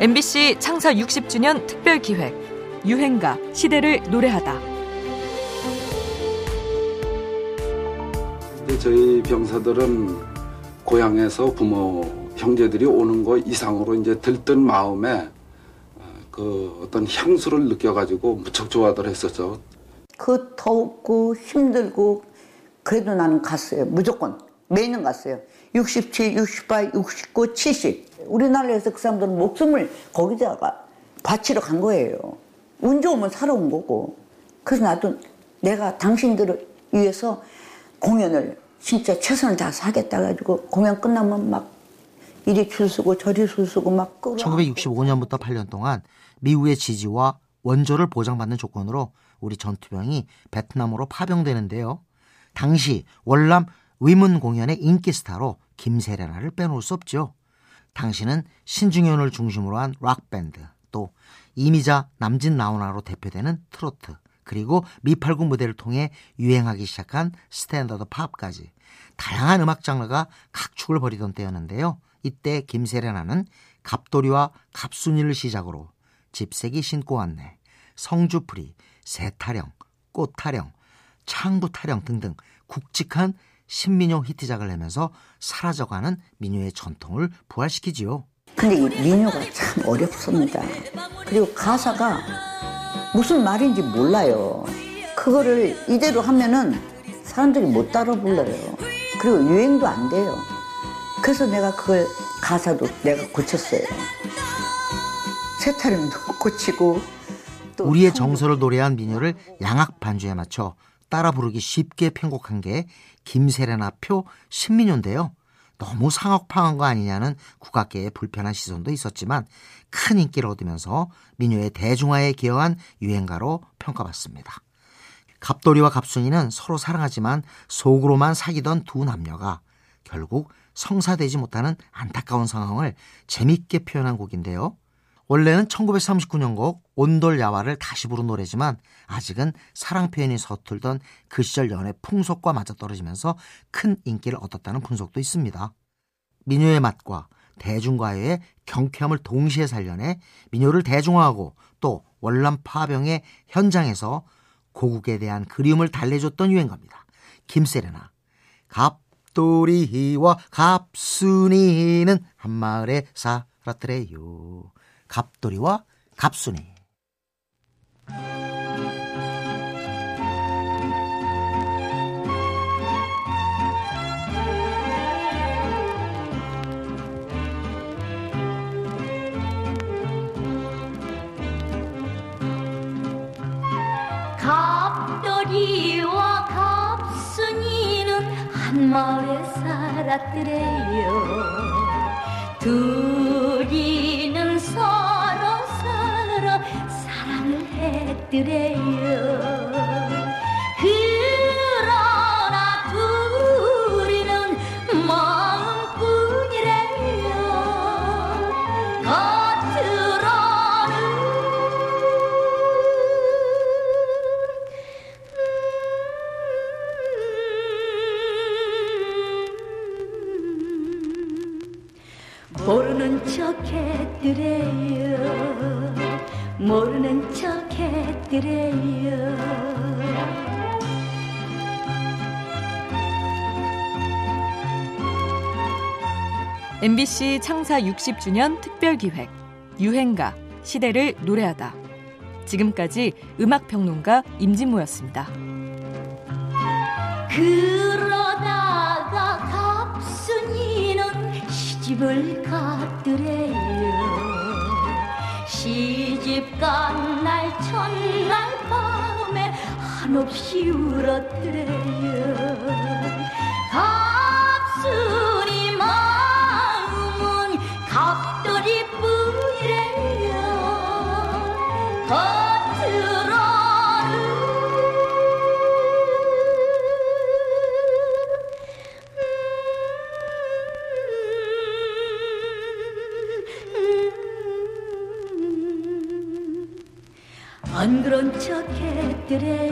MBC 창사 60주년 특별 기획 유행가 시대를 노래하다. 저희 병사들은 고향에서 부모 형제들이 오는 거 이상으로 이제 들뜬 마음에 어, 그 어떤 향수를 느껴가지고 무척 좋아들 했었죠. 그 더웠고 힘들고 그래도 나는 갔어요. 무조건 매년 갔어요. 67, 68, 69, 70. 우리나라에서 그 사람들은 목숨을 거기다가 바치러 간 거예요. 운 좋으면 살아온 거고. 그래서 나도 내가 당신들을 위해서 공연을 진짜 최선을 다해서 하겠다 가지고 공연 끝나면 막 이리 줄 서고 저리 줄 서고 막 끌어. 1965년부터 8년 동안 미국의 지지와 원조를 보장받는 조건으로 우리 전투병이 베트남으로 파병되는데요. 당시 월남 위문 공연의 인기 스타로 김세레나를 빼놓을 수 없죠. 당시는 신중현을 중심으로 한 락밴드, 또 이미자 남진 나훈아로 대표되는 트로트, 그리고 미팔군 무대를 통해 유행하기 시작한 스탠더드 팝까지 다양한 음악 장르가 각축을 벌이던 때였는데요. 이때 김세레나는 갑돌이와 갑순이를 시작으로 짚세기 신고 왔네, 성주풀이, 새타령, 꽃타령, 창부타령 등등 굵직한 신민요 히트작을 내면서 사라져가는 민요의 전통을 부활시키지요. 근데 이 민요가 참 어렵습니다. 그리고 가사가 무슨 말인지 몰라요. 그거를 이대로 하면은 사람들이 못 따라 불러요. 그리고 유행도 안 돼요. 그래서 내가 그걸 가사도 내가 고쳤어요. 세타령도 고치고 우리의 정서를 노래한 민요를 양악 반주에 맞춰 따라 부르기 쉽게 편곡한 게 김세레나 표 신민요인데요. 너무 상업화한 거 아니냐는 국악계의 불편한 시선도 있었지만 큰 인기를 얻으면서 민요의 대중화에 기여한 유행가로 평가받습니다. 갑돌이와 갑순이는 서로 사랑하지만 속으로만 사귀던 두 남녀가 결국 성사되지 못하는 안타까운 상황을 재밌게 표현한 곡인데요. 원래는 1939년 곡 온돌야화를 다시 부른 노래지만 아직은 사랑 표현이 서툴던 그 시절 연애 풍속과 맞아떨어지면서 큰 인기를 얻었다는 분석도 있습니다. 민요의 맛과 대중가요의 경쾌함을 동시에 살려내 민요를 대중화하고 또 월남 파병의 현장에서 고국에 대한 그리움을 달래줬던 유행가입니다. 김세레나 갑돌이와 갑순이는 한마을에 살았더래요. 갑돌이와 갑순이. 갑돌이와 갑순이는 한 마을에 살았더래요. 둘이는 했더래요. 그러나 둘이는 마음뿐이래요. 겉으로는 모르는 척 했더래요 모르는 척했 더래요 MBC 창사 60주년 특별 기획 유행가 시대를 노래하다. 지금까지 음악 평론가 임진모였습니다. 그러다가 갑순이는 시집을 갔더래요 시집 간 날 첫날 밤에 한없이 울었더래요 안 그런 척 했더래요.